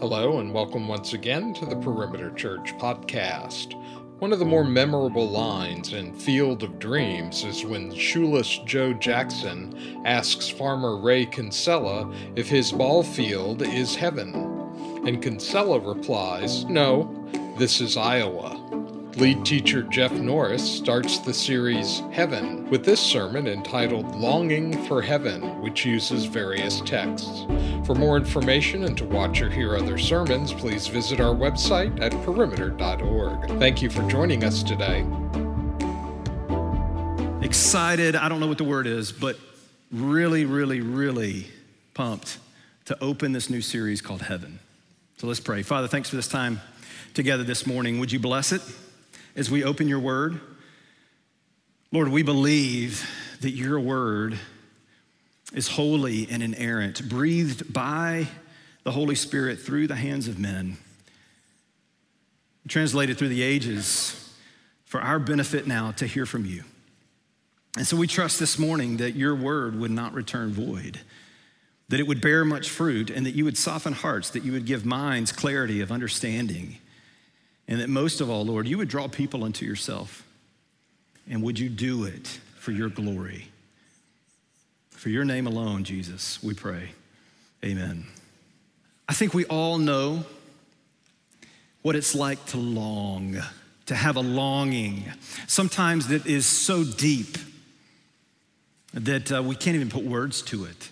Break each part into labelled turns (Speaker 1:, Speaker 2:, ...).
Speaker 1: Hello, and welcome once again to the Perimeter Church podcast. One of the more memorable lines in Field of Dreams is when shoeless Joe Jackson asks farmer Ray Kinsella if his ball field is heaven. And Kinsella replies, No, this is Iowa. Lead teacher Jeff Norris starts the series Heaven with this sermon entitled Longing for Heaven, which uses various texts. For more information and to watch or hear other sermons, please visit our website at perimeter.org. Thank you for joining us today.
Speaker 2: Excited, I don't know what the word is, but really, really, really pumped to open this new series called Heaven. So let's pray. Father, thanks for this time together this morning. Would you bless it? as we open your word. Lord, we believe that your word is holy and inerrant, breathed by the Holy Spirit through the hands of men, translated through the ages for our benefit now to hear from you. And so we trust this morning that your word would not return void, that it would bear much fruit, and that you would soften hearts, that you would give minds clarity of understanding and that most of all, Lord, you would draw people unto yourself. And would you do it for your glory? For your name alone, Jesus, we pray. Amen. I think we all know what it's like to long, to have a longing, sometimes that is so deep that uh, we can't even put words to it.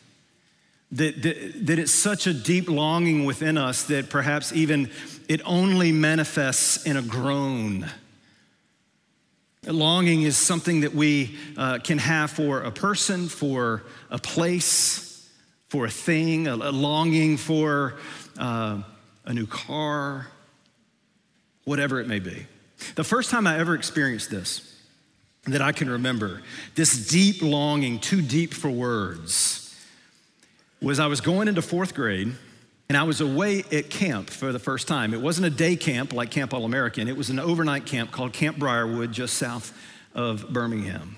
Speaker 2: That, that, that it's such a deep longing within us that perhaps even it only manifests in a groan. Longing is something that we uh, can have for a person, for a place, for a thing, a, longing for uh, a new car, whatever it may be. The first time I ever experienced this, that I can remember, this deep longing, too deep for words, was I was going into fourth grade and I was away at camp for the first time. It wasn't a day camp like Camp All American, it was an overnight camp called Camp Briarwood, just south of Birmingham.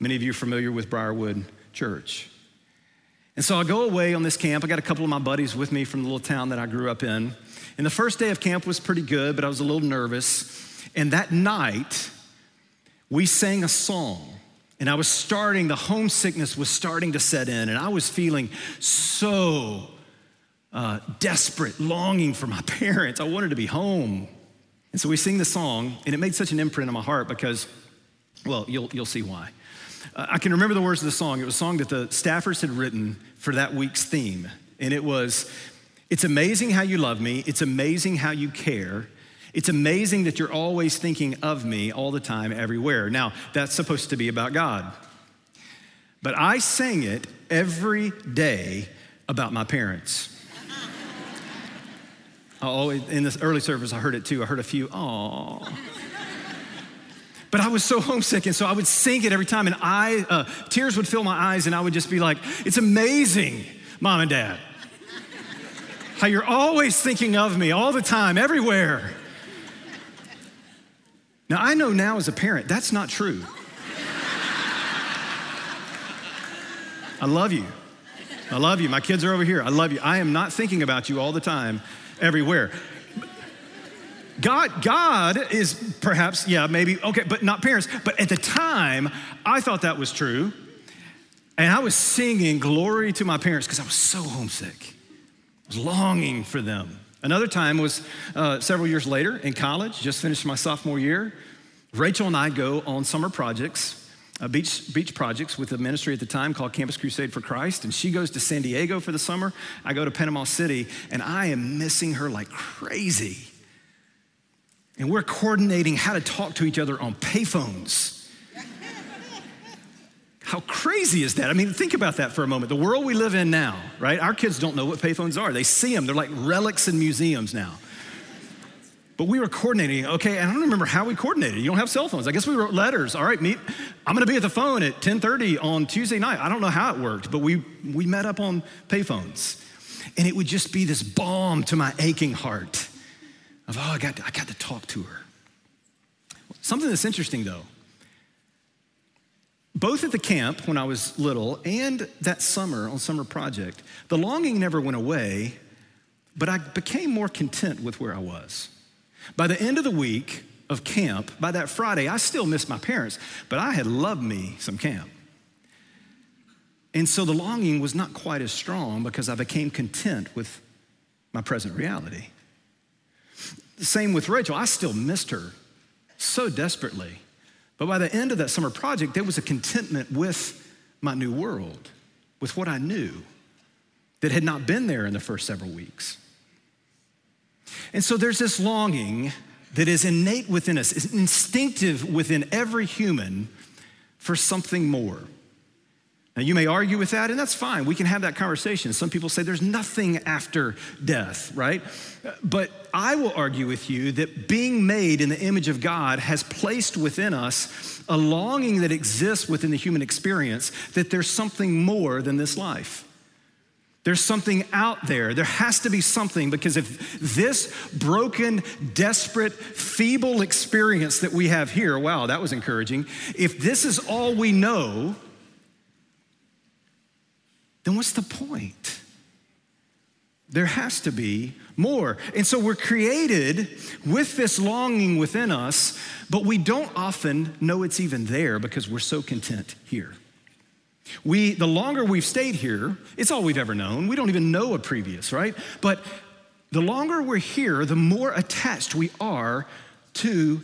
Speaker 2: Many of you are familiar with Briarwood Church. And so I go away on this camp. I got a couple of my buddies with me from the little town that I grew up in. And the first day of camp was pretty good, but I was a little nervous. And that night, we sang a song and I was starting, the homesickness was starting to set in, and I was feeling so uh, desperate, longing for my parents. I wanted to be home. And so we sing the song, and it made such an imprint on my heart because, well, you'll, you'll see why. Uh, I can remember the words of the song. It was a song that the staffers had written for that week's theme. And it was, It's amazing how you love me, it's amazing how you care. It's amazing that you're always thinking of me all the time, everywhere. Now, that's supposed to be about God. But I sang it every day about my parents. I always, in this early service, I heard it too. I heard a few, oh. But I was so homesick, and so I would sing it every time, and I, uh, tears would fill my eyes, and I would just be like, "It's amazing, mom and dad, how you're always thinking of me all the time, everywhere." Now, I know now as a parent, that's not true. I love you. I love you. My kids are over here. I love you. I am not thinking about you all the time, everywhere. God, God is perhaps, yeah, maybe, okay, but not parents. But at the time, I thought that was true. And I was singing glory to my parents because I was so homesick. I was longing for them. Another time was uh, several years later in college, just finished my sophomore year. Rachel and I go on summer projects, uh, beach, beach projects with a ministry at the time called Campus Crusade for Christ. And she goes to San Diego for the summer. I go to Panama City, and I am missing her like crazy. And we're coordinating how to talk to each other on payphones. How crazy is that? I mean, think about that for a moment. The world we live in now, right? Our kids don't know what payphones are. They see them, they're like relics in museums now. But we were coordinating, okay, and I don't remember how we coordinated. You don't have cell phones. I guess we wrote letters. All right, meet, I'm gonna be at the phone at 10:30 on Tuesday night. I don't know how it worked, but we we met up on payphones. And it would just be this balm to my aching heart of, oh, I got to, I got to talk to her. Something that's interesting though, both at the camp when I was little and that summer on summer project, the longing never went away, but I became more content with where I was. By the end of the week of camp, by that Friday, I still missed my parents, but I had loved me some camp. And so the longing was not quite as strong because I became content with my present reality. Same with Rachel. I still missed her so desperately. But by the end of that summer project, there was a contentment with my new world, with what I knew that had not been there in the first several weeks. And so there's this longing that is innate within us, is instinctive within every human for something more. Now, you may argue with that, and that's fine. We can have that conversation. Some people say there's nothing after death, right? But I will argue with you that being made in the image of God has placed within us a longing that exists within the human experience that there's something more than this life. There's something out there. There has to be something because if this broken, desperate, feeble experience that we have here, wow, that was encouraging. If this is all we know, then what's the point? There has to be more. And so we're created with this longing within us, but we don't often know it's even there because we're so content here. We, the longer we've stayed here, it's all we've ever known. We don't even know a previous, right? But the longer we're here, the more attached we are to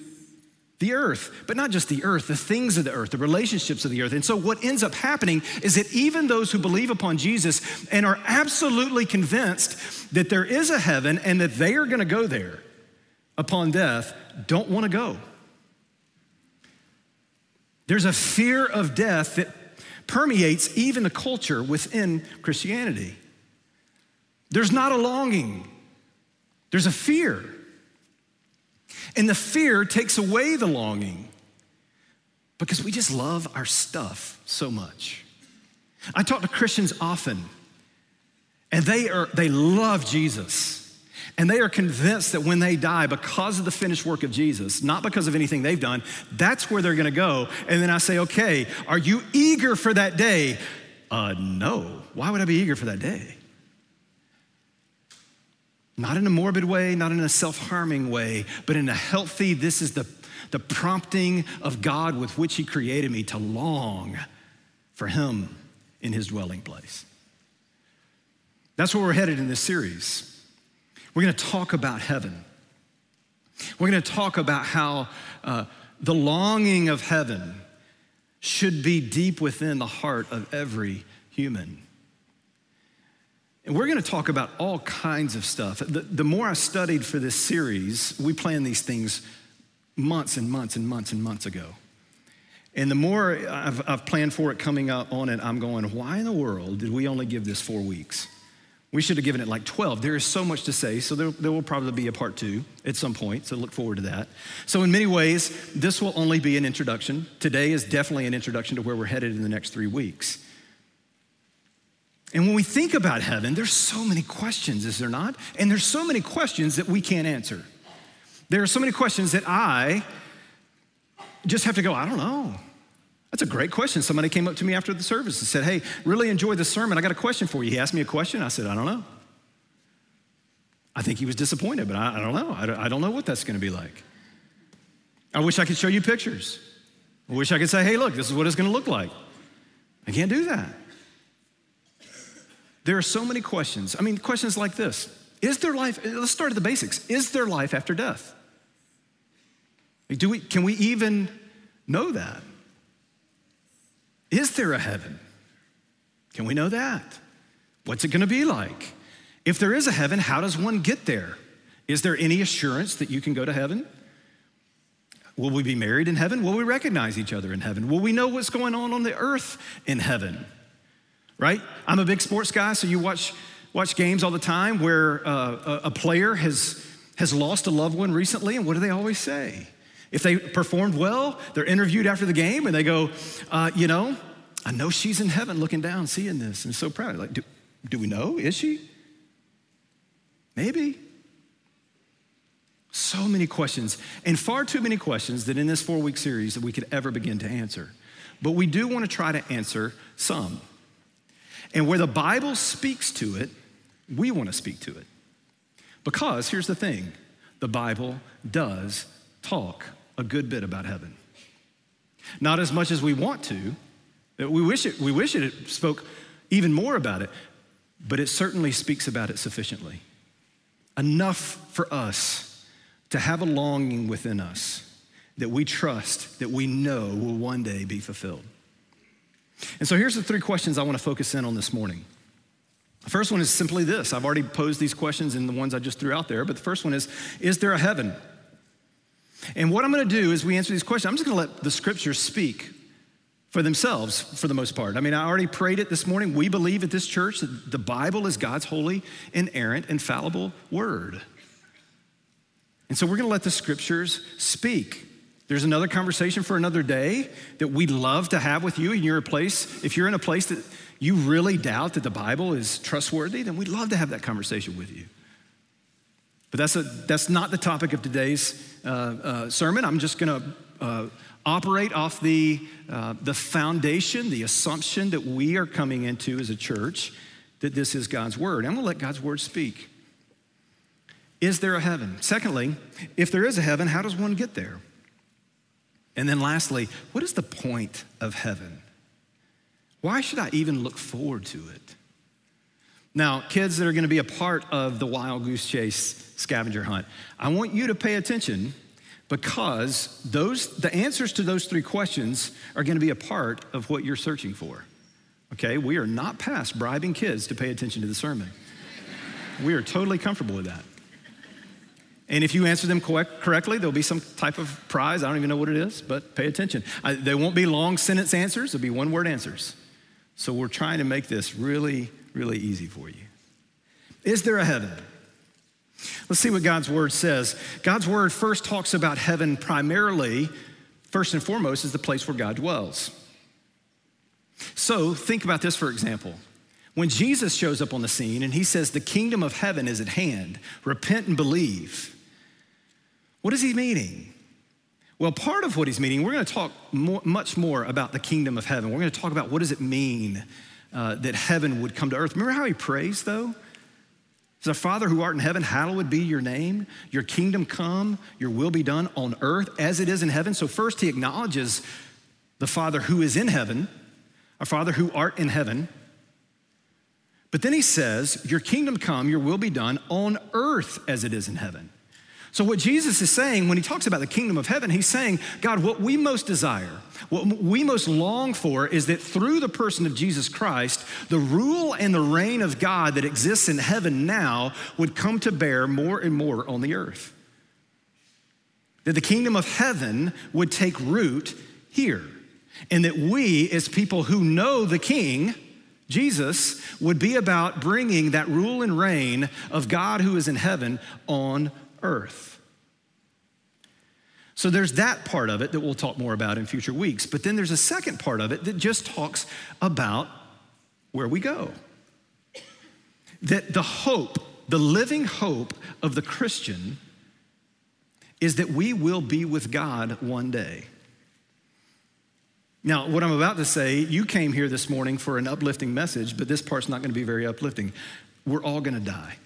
Speaker 2: the earth, but not just the earth, the things of the earth, the relationships of the earth. And so, what ends up happening is that even those who believe upon Jesus and are absolutely convinced that there is a heaven and that they are going to go there upon death don't want to go. There's a fear of death that permeates even the culture within Christianity. There's not a longing, there's a fear. And the fear takes away the longing because we just love our stuff so much. I talk to Christians often, and they, are, they love Jesus. And they are convinced that when they die, because of the finished work of Jesus, not because of anything they've done, that's where they're gonna go. And then I say, okay, are you eager for that day? Uh, no. Why would I be eager for that day? Not in a morbid way, not in a self harming way, but in a healthy, this is the, the prompting of God with which He created me to long for Him in His dwelling place. That's where we're headed in this series. We're going to talk about heaven. We're going to talk about how uh, the longing of heaven should be deep within the heart of every human. And we're going to talk about all kinds of stuff. The, the more I studied for this series, we planned these things months and months and months and months ago. And the more I've, I've planned for it coming up on it, I'm going, why in the world did we only give this four weeks? We should have given it like 12. There is so much to say, so there, there, will probably be a part two at some point, so look forward to that. So, in many ways, this will only be an introduction. Today is definitely an introduction to where we're headed in the next three weeks. And when we think about heaven, there's so many questions, is there not? And there's so many questions that we can't answer. There are so many questions that I just have to go, I don't know. That's a great question. Somebody came up to me after the service and said, Hey, really enjoyed the sermon. I got a question for you. He asked me a question. I said, I don't know. I think he was disappointed, but I, I don't know. I, I don't know what that's going to be like. I wish I could show you pictures. I wish I could say, Hey, look, this is what it's going to look like. I can't do that. There are so many questions. I mean, questions like this Is there life? Let's start at the basics. Is there life after death? Do we, can we even know that? Is there a heaven? Can we know that? What's it going to be like? If there is a heaven, how does one get there? Is there any assurance that you can go to heaven? Will we be married in heaven? Will we recognize each other in heaven? Will we know what's going on on the earth in heaven? right? I'm a big sports guy, so you watch, watch games all the time where uh, a, a player has, has lost a loved one recently, and what do they always say? If they performed well, they're interviewed after the game and they go, uh, you know, I know she's in heaven looking down, seeing this, and so proud. Like, do, do we know? Is she? Maybe. So many questions, and far too many questions that in this four week series that we could ever begin to answer. But we do want to try to answer some. And where the Bible speaks to it, we want to speak to it. Because here's the thing the Bible does talk a good bit about heaven. Not as much as we want to. We wish it, we wish it spoke even more about it, but it certainly speaks about it sufficiently. Enough for us to have a longing within us that we trust, that we know will one day be fulfilled. And so here's the three questions I want to focus in on this morning. The first one is simply this I've already posed these questions in the ones I just threw out there, but the first one is Is there a heaven? And what I'm going to do is we answer these questions, I'm just going to let the scriptures speak for themselves for the most part. I mean, I already prayed it this morning. We believe at this church that the Bible is God's holy, inerrant, infallible word. And so we're going to let the scriptures speak. There's another conversation for another day that we'd love to have with you in your place. If you're in a place that you really doubt that the Bible is trustworthy, then we'd love to have that conversation with you. But that's, a, that's not the topic of today's uh, uh, sermon. I'm just going to uh, operate off the, uh, the foundation, the assumption that we are coming into as a church that this is God's word. I'm going to let God's word speak. Is there a heaven? Secondly, if there is a heaven, how does one get there? And then lastly, what is the point of heaven? Why should I even look forward to it? Now, kids that are going to be a part of the wild goose chase scavenger hunt, I want you to pay attention because those the answers to those three questions are going to be a part of what you're searching for. Okay? We are not past bribing kids to pay attention to the sermon. we are totally comfortable with that. And if you answer them correctly, there'll be some type of prize. I don't even know what it is, but pay attention. I, they won't be long sentence answers, they'll be one word answers. So we're trying to make this really, really easy for you. Is there a heaven? Let's see what God's word says. God's word first talks about heaven primarily, first and foremost, is the place where God dwells. So think about this, for example. When Jesus shows up on the scene and he says, The kingdom of heaven is at hand, repent and believe. What is he meaning? Well, part of what he's meaning, we're going to talk more, much more about the kingdom of heaven. We're going to talk about what does it mean uh, that heaven would come to earth. Remember how he prays, though? Our Father who art in heaven, hallowed be your name. Your kingdom come, your will be done on earth as it is in heaven. So, first, he acknowledges the Father who is in heaven, our Father who art in heaven. But then he says, Your kingdom come, your will be done on earth as it is in heaven. So, what Jesus is saying when he talks about the kingdom of heaven, he's saying, God, what we most desire, what we most long for is that through the person of Jesus Christ, the rule and the reign of God that exists in heaven now would come to bear more and more on the earth. That the kingdom of heaven would take root here. And that we, as people who know the king, Jesus, would be about bringing that rule and reign of God who is in heaven on earth. So there's that part of it that we'll talk more about in future weeks. But then there's a second part of it that just talks about where we go. That the hope, the living hope of the Christian is that we will be with God one day. Now, what I'm about to say, you came here this morning for an uplifting message, but this part's not going to be very uplifting. We're all going to die.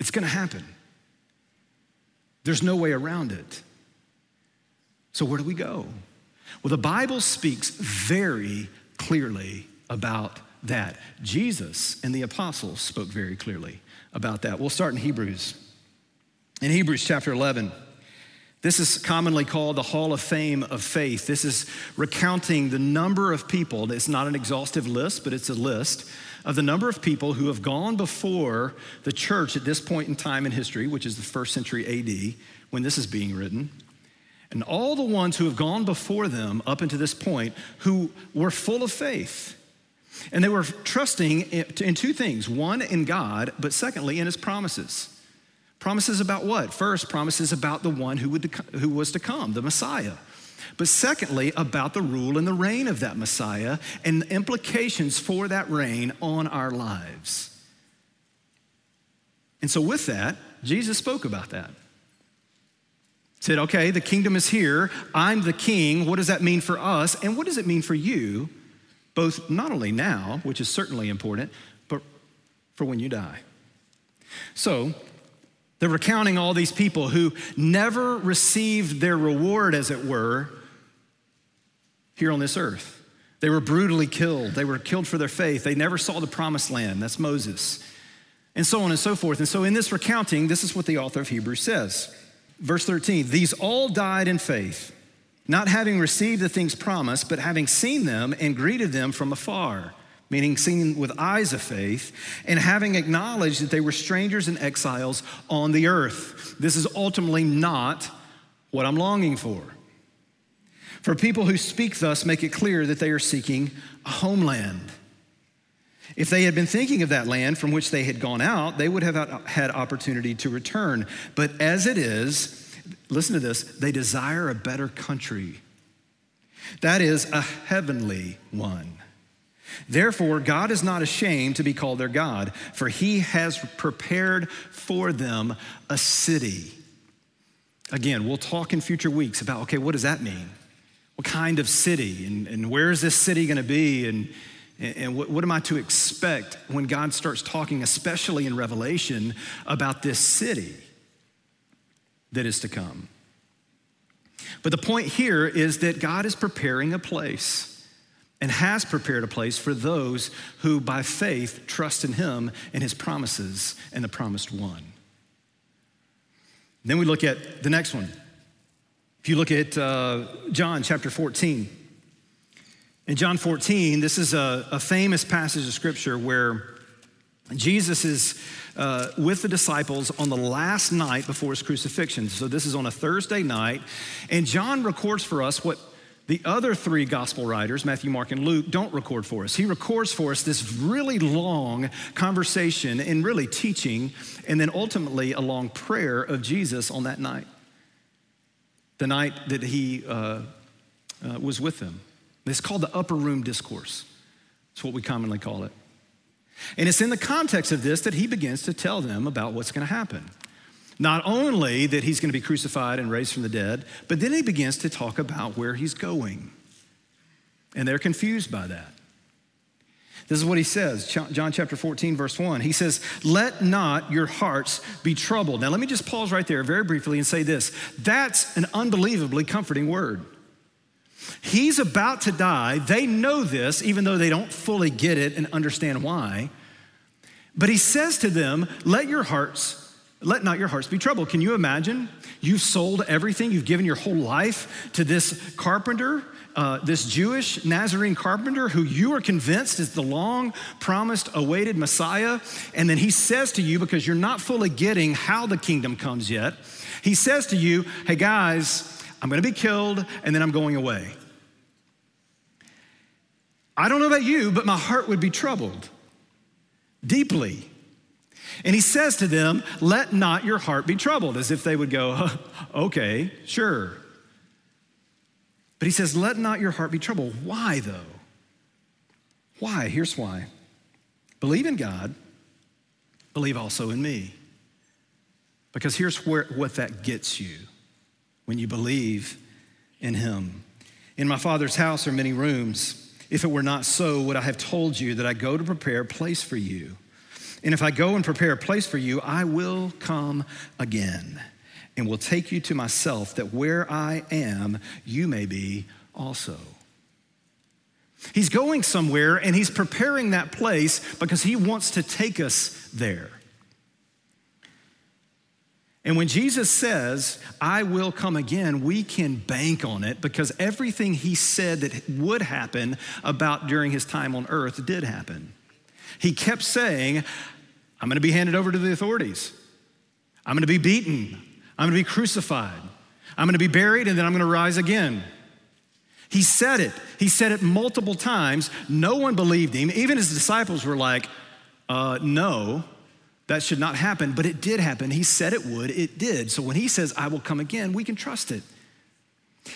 Speaker 2: It's going to happen. There's no way around it. So, where do we go? Well, the Bible speaks very clearly about that. Jesus and the apostles spoke very clearly about that. We'll start in Hebrews. In Hebrews chapter 11, this is commonly called the Hall of Fame of Faith. This is recounting the number of people. It's not an exhaustive list, but it's a list of the number of people who have gone before the church at this point in time in history, which is the first century AD, when this is being written, and all the ones who have gone before them up until this point who were full of faith. And they were trusting in two things one, in God, but secondly, in his promises. Promises about what? First, promises about the one who, would, who was to come, the Messiah. But secondly, about the rule and the reign of that Messiah and the implications for that reign on our lives. And so, with that, Jesus spoke about that. Said, okay, the kingdom is here. I'm the king. What does that mean for us? And what does it mean for you, both not only now, which is certainly important, but for when you die? So, they're recounting all these people who never received their reward, as it were, here on this earth. They were brutally killed. They were killed for their faith. They never saw the promised land. That's Moses. And so on and so forth. And so, in this recounting, this is what the author of Hebrews says. Verse 13 These all died in faith, not having received the things promised, but having seen them and greeted them from afar meaning seen with eyes of faith, and having acknowledged that they were strangers and exiles on the earth. This is ultimately not what I'm longing for. For people who speak thus make it clear that they are seeking a homeland. If they had been thinking of that land from which they had gone out, they would have had opportunity to return. But as it is, listen to this, they desire a better country. That is a heavenly one. Therefore, God is not ashamed to be called their God, for he has prepared for them a city. Again, we'll talk in future weeks about okay, what does that mean? What kind of city? And, and where is this city going to be? And, and what, what am I to expect when God starts talking, especially in Revelation, about this city that is to come? But the point here is that God is preparing a place and has prepared a place for those who, by faith, trust in him and his promises and the promised one. Then we look at the next one. If you look at uh, John chapter 14, in John 14, this is a, a famous passage of scripture where Jesus is uh, with the disciples on the last night before his crucifixion. So, this is on a Thursday night, and John records for us what the other three gospel writers, Matthew, Mark, and Luke, don't record for us. He records for us this really long conversation and really teaching, and then ultimately a long prayer of Jesus on that night, the night that he uh, uh, was with them. It's called the upper room discourse. It's what we commonly call it. And it's in the context of this that he begins to tell them about what's going to happen. Not only that he's going to be crucified and raised from the dead, but then he begins to talk about where he's going. And they're confused by that. This is what he says, John chapter 14, verse 1. He says, Let not your hearts be troubled. Now, let me just pause right there very briefly and say this that's an unbelievably comforting word. He's about to die. They know this, even though they don't fully get it and understand why. But he says to them, Let your hearts let not your hearts be troubled. Can you imagine? You've sold everything, you've given your whole life to this carpenter, uh, this Jewish Nazarene carpenter who you are convinced is the long promised, awaited Messiah. And then he says to you, because you're not fully getting how the kingdom comes yet, he says to you, Hey guys, I'm gonna be killed and then I'm going away. I don't know about you, but my heart would be troubled deeply. And he says to them, Let not your heart be troubled, as if they would go, Okay, sure. But he says, Let not your heart be troubled. Why, though? Why? Here's why believe in God, believe also in me. Because here's where, what that gets you when you believe in him. In my Father's house are many rooms. If it were not so, would I have told you that I go to prepare a place for you? And if I go and prepare a place for you, I will come again and will take you to myself, that where I am, you may be also. He's going somewhere and he's preparing that place because he wants to take us there. And when Jesus says, I will come again, we can bank on it because everything he said that would happen about during his time on earth did happen. He kept saying, I'm going to be handed over to the authorities. I'm going to be beaten. I'm going to be crucified. I'm going to be buried and then I'm going to rise again. He said it. He said it multiple times. No one believed him. Even his disciples were like, uh, no, that should not happen. But it did happen. He said it would. It did. So when he says, I will come again, we can trust it.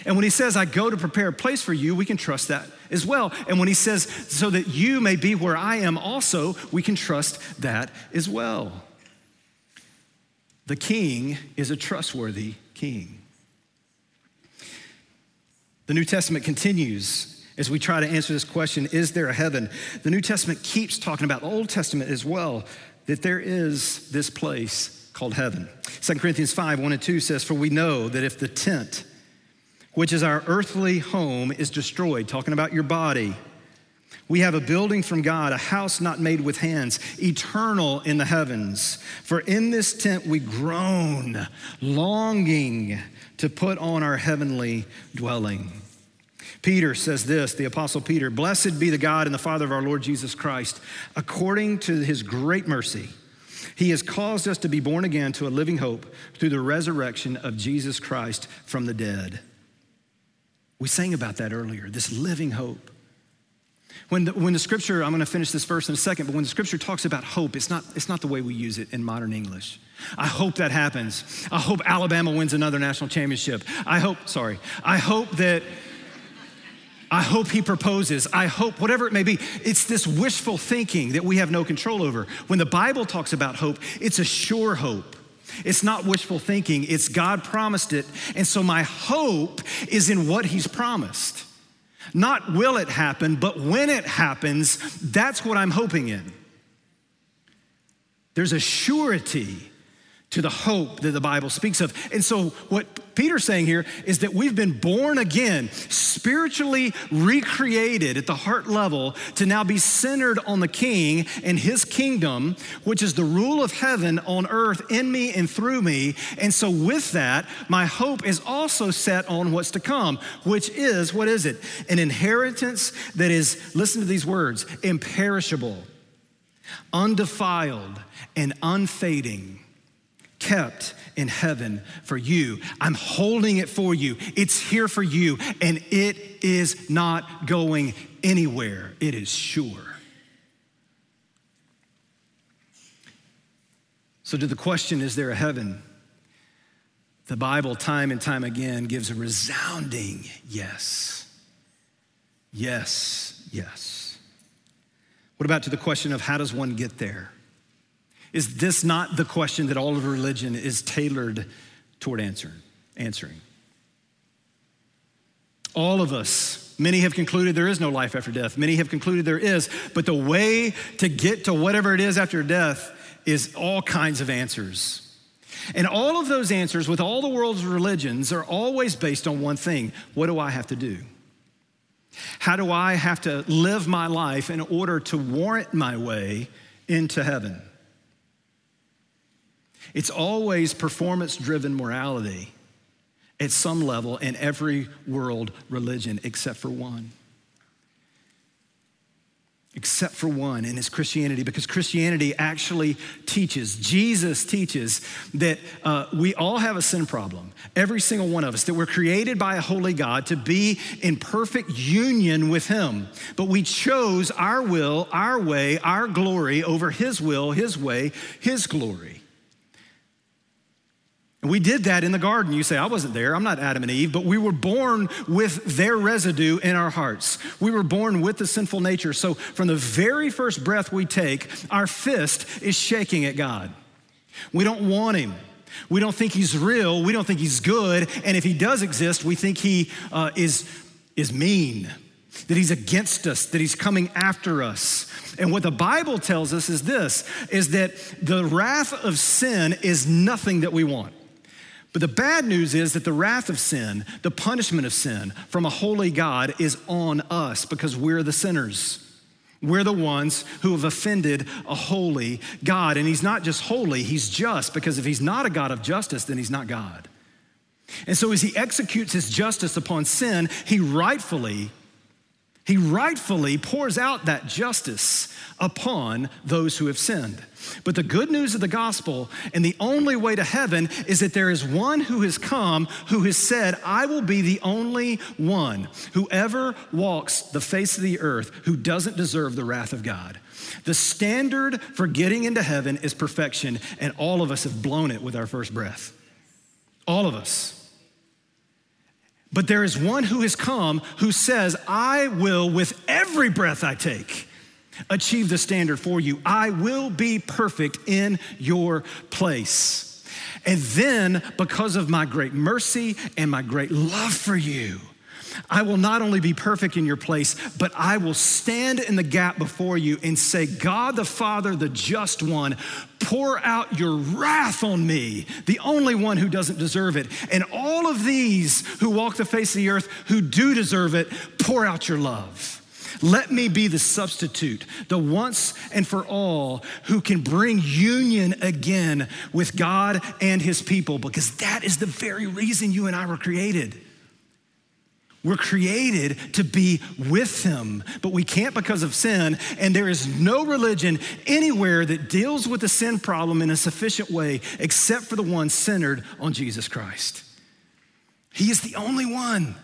Speaker 2: And when he says, I go to prepare a place for you, we can trust that as well. And when he says, so that you may be where I am also, we can trust that as well. The king is a trustworthy king. The New Testament continues as we try to answer this question is there a heaven? The New Testament keeps talking about the Old Testament as well. that there is this place called heaven. 2 Corinthians 5 1 and 2 says, For we know that if the tent, which is our earthly home, is destroyed, talking about your body, we have a building from God, a house not made with hands, eternal in the heavens. For in this tent we groan, longing to put on our heavenly dwelling. Peter says this, the Apostle Peter Blessed be the God and the Father of our Lord Jesus Christ. According to his great mercy, he has caused us to be born again to a living hope through the resurrection of Jesus Christ from the dead. We sang about that earlier, this living hope. When the, when the scripture, I'm going to finish this verse in a second, but when the scripture talks about hope, it's not, it's not the way we use it in modern English. I hope that happens. I hope Alabama wins another national championship. I hope, sorry, I hope that, I hope he proposes. I hope, whatever it may be, it's this wishful thinking that we have no control over. When the Bible talks about hope, it's a sure hope. It's not wishful thinking, it's God promised it. And so my hope is in what he's promised. Not will it happen, but when it happens, that's what I'm hoping in. There's a surety to the hope that the Bible speaks of. And so, what Peter's saying here is that we've been born again, spiritually recreated at the heart level to now be centered on the King and his kingdom, which is the rule of heaven on earth in me and through me. And so, with that, my hope is also set on what's to come, which is what is it? An inheritance that is, listen to these words, imperishable, undefiled, and unfading kept in heaven for you. I'm holding it for you. It's here for you, and it is not going anywhere. It is sure. So, to the question, is there a heaven? The Bible, time and time again, gives a resounding yes. Yes, yes. What about to the question of how does one get there? Is this not the question that all of religion is tailored toward answering? answering? All of us, many have concluded there is no life after death. Many have concluded there is, but the way to get to whatever it is after death is all kinds of answers. And all of those answers, with all the world's religions, are always based on one thing what do I have to do? How do I have to live my life in order to warrant my way into heaven? It's always performance driven morality at some level in every world religion except for one. Except for one, and it's Christianity, because Christianity actually teaches, Jesus teaches that uh, we all have a sin problem, every single one of us, that we're created by a holy God to be in perfect union with Him. But we chose our will, our way, our glory over His will, His way, His glory. And we did that in the garden. You say, I wasn't there. I'm not Adam and Eve, but we were born with their residue in our hearts. We were born with the sinful nature. So from the very first breath we take, our fist is shaking at God. We don't want him. We don't think he's real. We don't think he's good. And if he does exist, we think he uh, is, is mean, that he's against us, that he's coming after us. And what the Bible tells us is this is that the wrath of sin is nothing that we want. But the bad news is that the wrath of sin, the punishment of sin from a holy God is on us because we're the sinners. We're the ones who have offended a holy God. And He's not just holy, He's just, because if He's not a God of justice, then He's not God. And so as He executes His justice upon sin, He rightfully he rightfully pours out that justice upon those who have sinned. But the good news of the gospel and the only way to heaven is that there is one who has come who has said, I will be the only one who ever walks the face of the earth who doesn't deserve the wrath of God. The standard for getting into heaven is perfection, and all of us have blown it with our first breath. All of us. But there is one who has come who says, I will, with every breath I take, achieve the standard for you. I will be perfect in your place. And then, because of my great mercy and my great love for you, I will not only be perfect in your place, but I will stand in the gap before you and say, God the Father, the just one, pour out your wrath on me, the only one who doesn't deserve it. And all of these who walk the face of the earth who do deserve it, pour out your love. Let me be the substitute, the once and for all who can bring union again with God and his people, because that is the very reason you and I were created. We're created to be with Him, but we can't because of sin. And there is no religion anywhere that deals with the sin problem in a sufficient way except for the one centered on Jesus Christ. He is the only one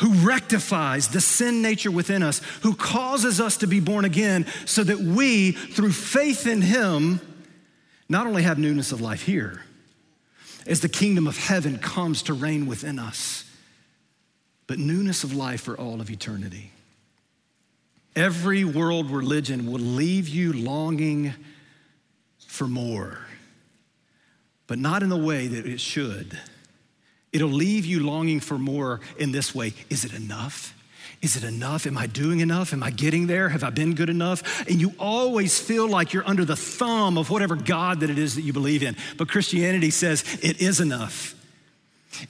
Speaker 2: who rectifies the sin nature within us, who causes us to be born again so that we, through faith in Him, not only have newness of life here, as the kingdom of heaven comes to reign within us, but newness of life for all of eternity. Every world religion will leave you longing for more, but not in the way that it should. It'll leave you longing for more in this way. Is it enough? Is it enough? Am I doing enough? Am I getting there? Have I been good enough? And you always feel like you're under the thumb of whatever God that it is that you believe in. But Christianity says it is enough.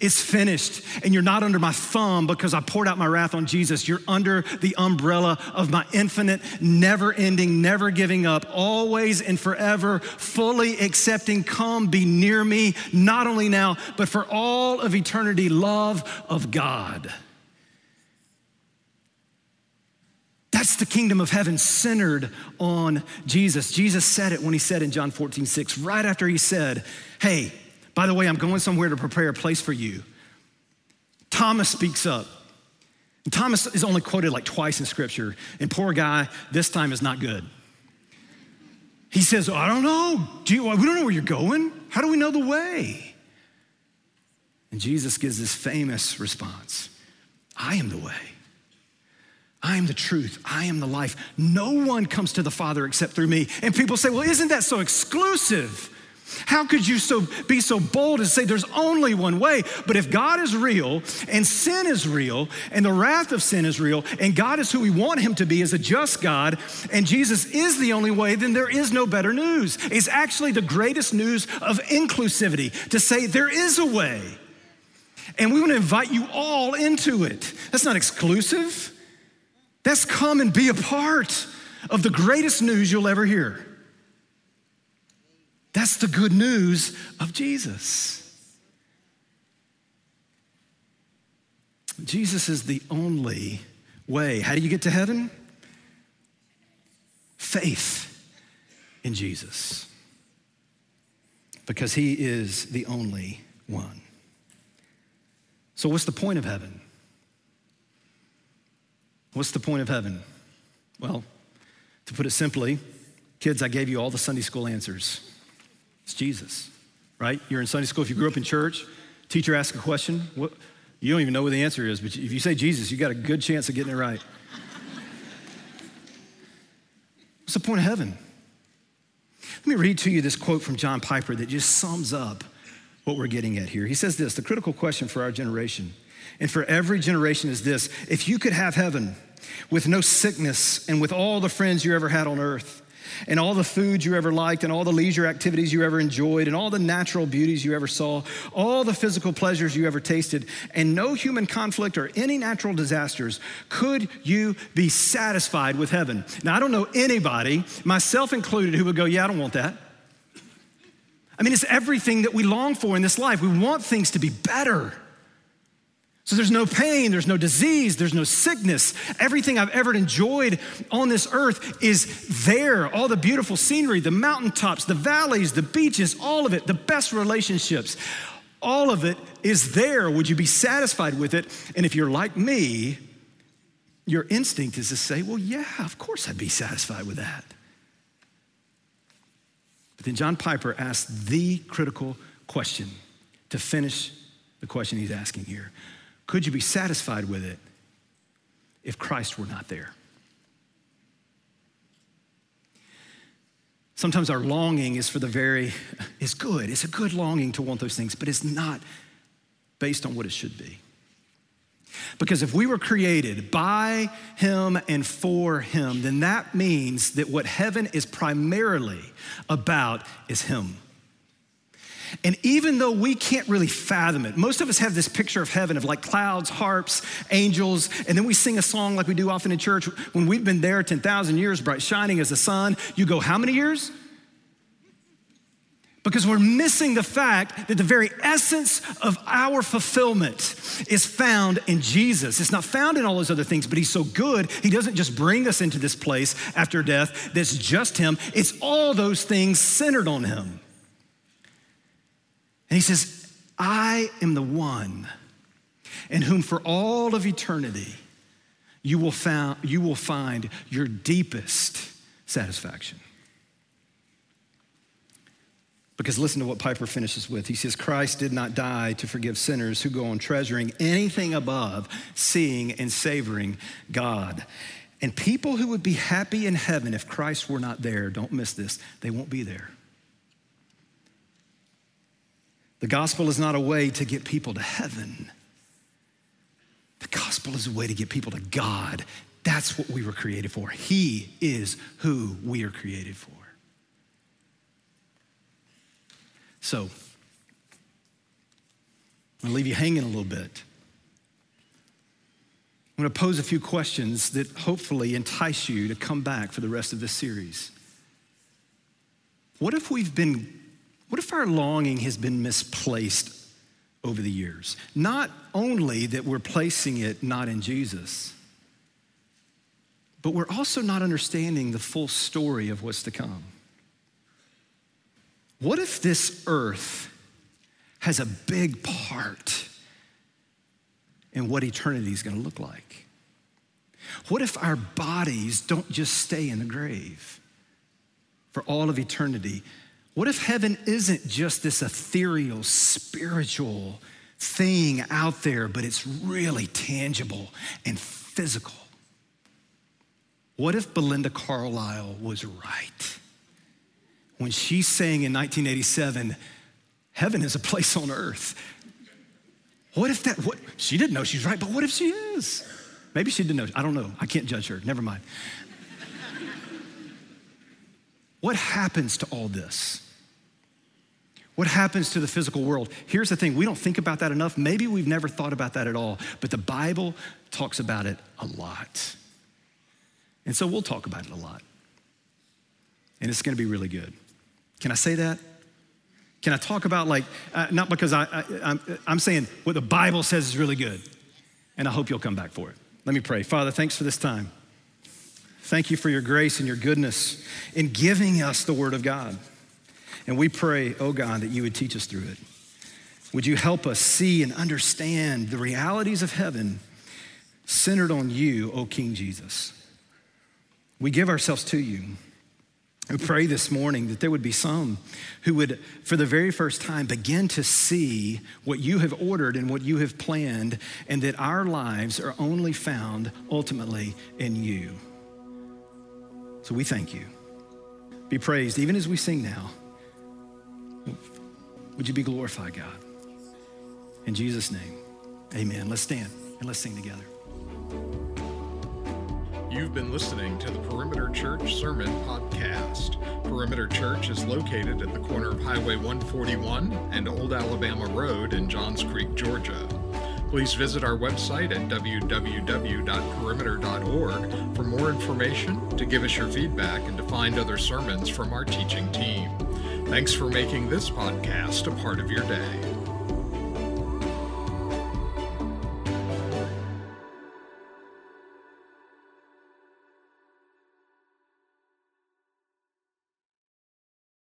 Speaker 2: It's finished, and you're not under my thumb because I poured out my wrath on Jesus. You're under the umbrella of my infinite, never ending, never giving up, always and forever, fully accepting, come be near me, not only now, but for all of eternity, love of God. That's the kingdom of heaven centered on Jesus. Jesus said it when he said in John 14, 6, right after he said, Hey, by the way, I'm going somewhere to prepare a place for you. Thomas speaks up. And Thomas is only quoted like twice in scripture, and poor guy, this time is not good. He says, I don't know. Do you, we don't know where you're going. How do we know the way? And Jesus gives this famous response I am the way. I am the truth. I am the life. No one comes to the Father except through me. And people say, well, isn't that so exclusive? How could you so be so bold and say there's only one way? But if God is real and sin is real and the wrath of sin is real and God is who we want him to be as a just God and Jesus is the only way, then there is no better news. It's actually the greatest news of inclusivity to say there is a way. And we want to invite you all into it. That's not exclusive. That's come and be a part of the greatest news you'll ever hear. That's the good news of Jesus. Jesus is the only way. How do you get to heaven? Faith in Jesus. Because he is the only one. So, what's the point of heaven? What's the point of heaven? Well, to put it simply, kids, I gave you all the Sunday school answers. It's Jesus, right? You're in Sunday school. If you grew up in church, teacher asks a question, what, you don't even know what the answer is, but if you say Jesus, you got a good chance of getting it right. What's the point of heaven? Let me read to you this quote from John Piper that just sums up what we're getting at here. He says this The critical question for our generation and for every generation is this if you could have heaven with no sickness and with all the friends you ever had on earth, and all the foods you ever liked, and all the leisure activities you ever enjoyed, and all the natural beauties you ever saw, all the physical pleasures you ever tasted, and no human conflict or any natural disasters, could you be satisfied with heaven? Now, I don't know anybody, myself included, who would go, Yeah, I don't want that. I mean, it's everything that we long for in this life. We want things to be better. So there's no pain, there's no disease, there's no sickness. Everything I've ever enjoyed on this earth is there. All the beautiful scenery, the mountaintops, the valleys, the beaches, all of it, the best relationships, all of it is there. Would you be satisfied with it? And if you're like me, your instinct is to say, well, yeah, of course I'd be satisfied with that. But then John Piper asked the critical question to finish the question he's asking here could you be satisfied with it if Christ were not there? Sometimes our longing is for the very, is good. It's a good longing to want those things, but it's not based on what it should be. Because if we were created by Him and for Him, then that means that what heaven is primarily about is Him. And even though we can't really fathom it, most of us have this picture of heaven of like clouds, harps, angels, and then we sing a song like we do often in church. When we've been there 10,000 years, bright shining as the sun, you go, How many years? Because we're missing the fact that the very essence of our fulfillment is found in Jesus. It's not found in all those other things, but He's so good, He doesn't just bring us into this place after death that's just Him. It's all those things centered on Him. And He says, I am the one in whom for all of eternity you will, found, you will find your deepest satisfaction. Because listen to what Piper finishes with. He says, Christ did not die to forgive sinners who go on treasuring anything above seeing and savoring God. And people who would be happy in heaven if Christ were not there, don't miss this, they won't be there. The gospel is not a way to get people to heaven. The gospel is a way to get people to God. That's what we were created for. He is who we are created for. So, I'm going to leave you hanging a little bit. I'm going to pose a few questions that hopefully entice you to come back for the rest of this series. What if we've been, what if our longing has been misplaced over the years? Not only that we're placing it not in Jesus, but we're also not understanding the full story of what's to come. What if this earth has a big part in what eternity is going to look like? What if our bodies don't just stay in the grave for all of eternity? What if heaven isn't just this ethereal, spiritual thing out there, but it's really tangible and physical? What if Belinda Carlisle was right? when she's saying in 1987, heaven is a place on earth. What if that, what, she didn't know she's right, but what if she is? Maybe she didn't know. I don't know. I can't judge her. Never mind. what happens to all this? What happens to the physical world? Here's the thing we don't think about that enough. Maybe we've never thought about that at all, but the Bible talks about it a lot. And so we'll talk about it a lot. And it's to be really good. Can I say that? Can I talk about like, uh, not because I, I, I'm, I'm saying what the Bible says is really good, and I hope you'll come back for it. Let me pray. Father, thanks for this time. Thank you for your grace and your goodness in giving us the Word of God. And we pray, oh God, that you would teach us through it. Would you help us see and understand the realities of heaven centered on you, O King Jesus? We give ourselves to you. We pray this morning that there would be some who would, for the very first time, begin to see what you have ordered and what you have planned, and that our lives are only found ultimately in you. So we thank you. Be praised, even as we sing now. Would you be glorified, God? In Jesus' name, amen. Let's stand and let's sing together.
Speaker 1: You've been listening to the Perimeter Church Sermon Podcast. Perimeter Church is located at the corner of Highway 141 and Old Alabama Road in Johns Creek, Georgia. Please visit our website at www.perimeter.org for more information, to give us your feedback, and to find other sermons from our teaching team. Thanks for making this podcast a part of your day.